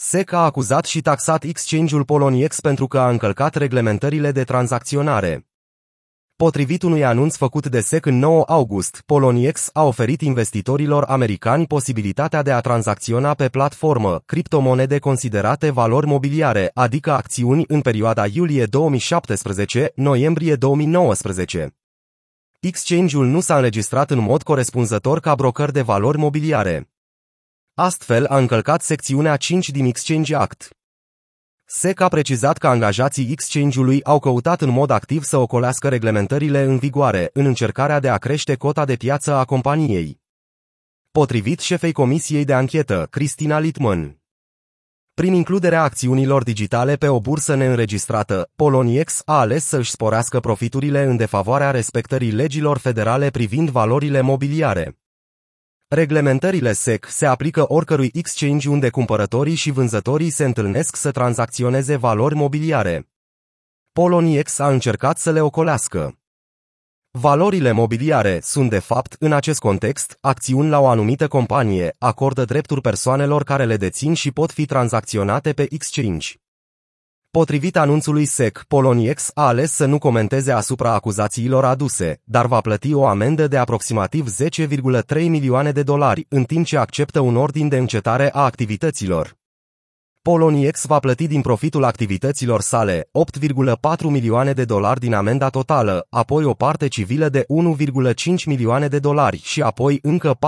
SEC a acuzat și taxat exchange-ul Poloniex pentru că a încălcat reglementările de tranzacționare. Potrivit unui anunț făcut de SEC în 9 august, Poloniex a oferit investitorilor americani posibilitatea de a tranzacționa pe platformă criptomonede considerate valori mobiliare, adică acțiuni în perioada iulie 2017-noiembrie 2019. Exchange-ul nu s-a înregistrat în mod corespunzător ca broker de valori mobiliare. Astfel a încălcat secțiunea 5 din Exchange Act. SEC a precizat că angajații exchange-ului au căutat în mod activ să ocolească reglementările în vigoare, în încercarea de a crește cota de piață a companiei. Potrivit șefei Comisiei de Anchetă, Cristina Litman. Prin includerea acțiunilor digitale pe o bursă neînregistrată, Poloniex a ales să își sporească profiturile în defavoarea respectării legilor federale privind valorile mobiliare. Reglementările SEC se aplică oricărui exchange unde cumpărătorii și vânzătorii se întâlnesc să tranzacționeze valori mobiliare. Poloniex a încercat să le ocolească. Valorile mobiliare sunt de fapt, în acest context, acțiuni la o anumită companie, acordă drepturi persoanelor care le dețin și pot fi tranzacționate pe exchange. Potrivit anunțului SEC, Poloniex a ales să nu comenteze asupra acuzațiilor aduse, dar va plăti o amendă de aproximativ 10,3 milioane de dolari, în timp ce acceptă un ordin de încetare a activităților. Poloniex va plăti din profitul activităților sale 8,4 milioane de dolari din amenda totală, apoi o parte civilă de 1,5 milioane de dolari și apoi încă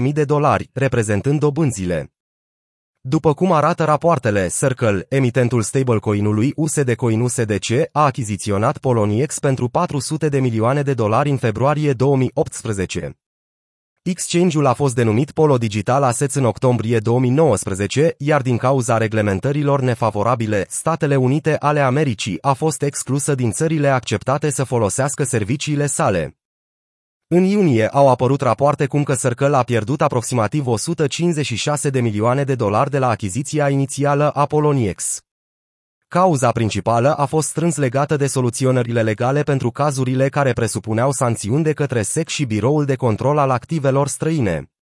403.000 de dolari, reprezentând dobânzile. După cum arată rapoartele, Circle, emitentul stablecoin-ului USD Coin USDC, a achiziționat Poloniex pentru 400 de milioane de dolari în februarie 2018. Exchange-ul a fost denumit Polo Digital Assets în octombrie 2019, iar din cauza reglementărilor nefavorabile, Statele Unite ale Americii a fost exclusă din țările acceptate să folosească serviciile sale. În iunie au apărut rapoarte cum că Circle a pierdut aproximativ 156 de milioane de dolari de la achiziția inițială a Poloniex. Cauza principală a fost strâns legată de soluționările legale pentru cazurile care presupuneau sancțiuni de către SEC și Biroul de Control al Activelor Străine.